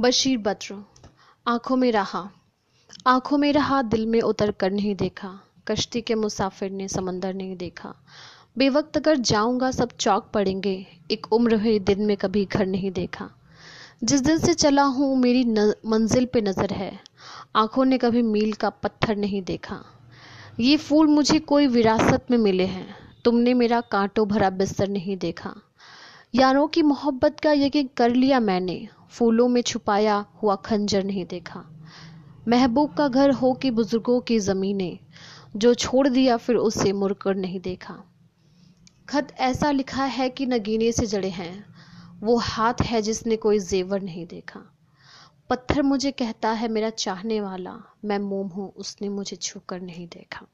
बशीर बद्र आँखों में रहा। आँखों में रहा दिल में उतर कर नहीं देखा। कश्ती के मुसाफिर ने समंदर नहीं देखा। बेवक्त अगर जाऊँगा सब चौक पड़ेंगे। एक उम्र हुई दिन में कभी घर नहीं देखा। जिस दिन से चला हूँ मेरी न, मंजिल पे नज़र है। आँखों ने कभी मील का पत्थर नहीं देखा। ये फूल मुझे कोई विरासत में मिले हैं। तुमने मेरा कांटों भरा बिस्तर नहीं देखा। यारों की मोहब्बत का यकीन कर लिया मैंने। फूलों में छुपाया हुआ खंजर नहीं देखा। महबूब का घर हो कि बुज़ुर्गों की ज़मीनें, जो छोड़ दिया फिर उसे मुड़कर नहीं देखा। खत ऐसा लिखा है कि नगीने से जड़े हैं, वो हाथ है जिसने कोई जेवर नहीं देखा। पत्थर मुझे कहता है मेरा चाहने वाला, मैं मोम हूँ, उसने मुझे छूकर नहीं देखा।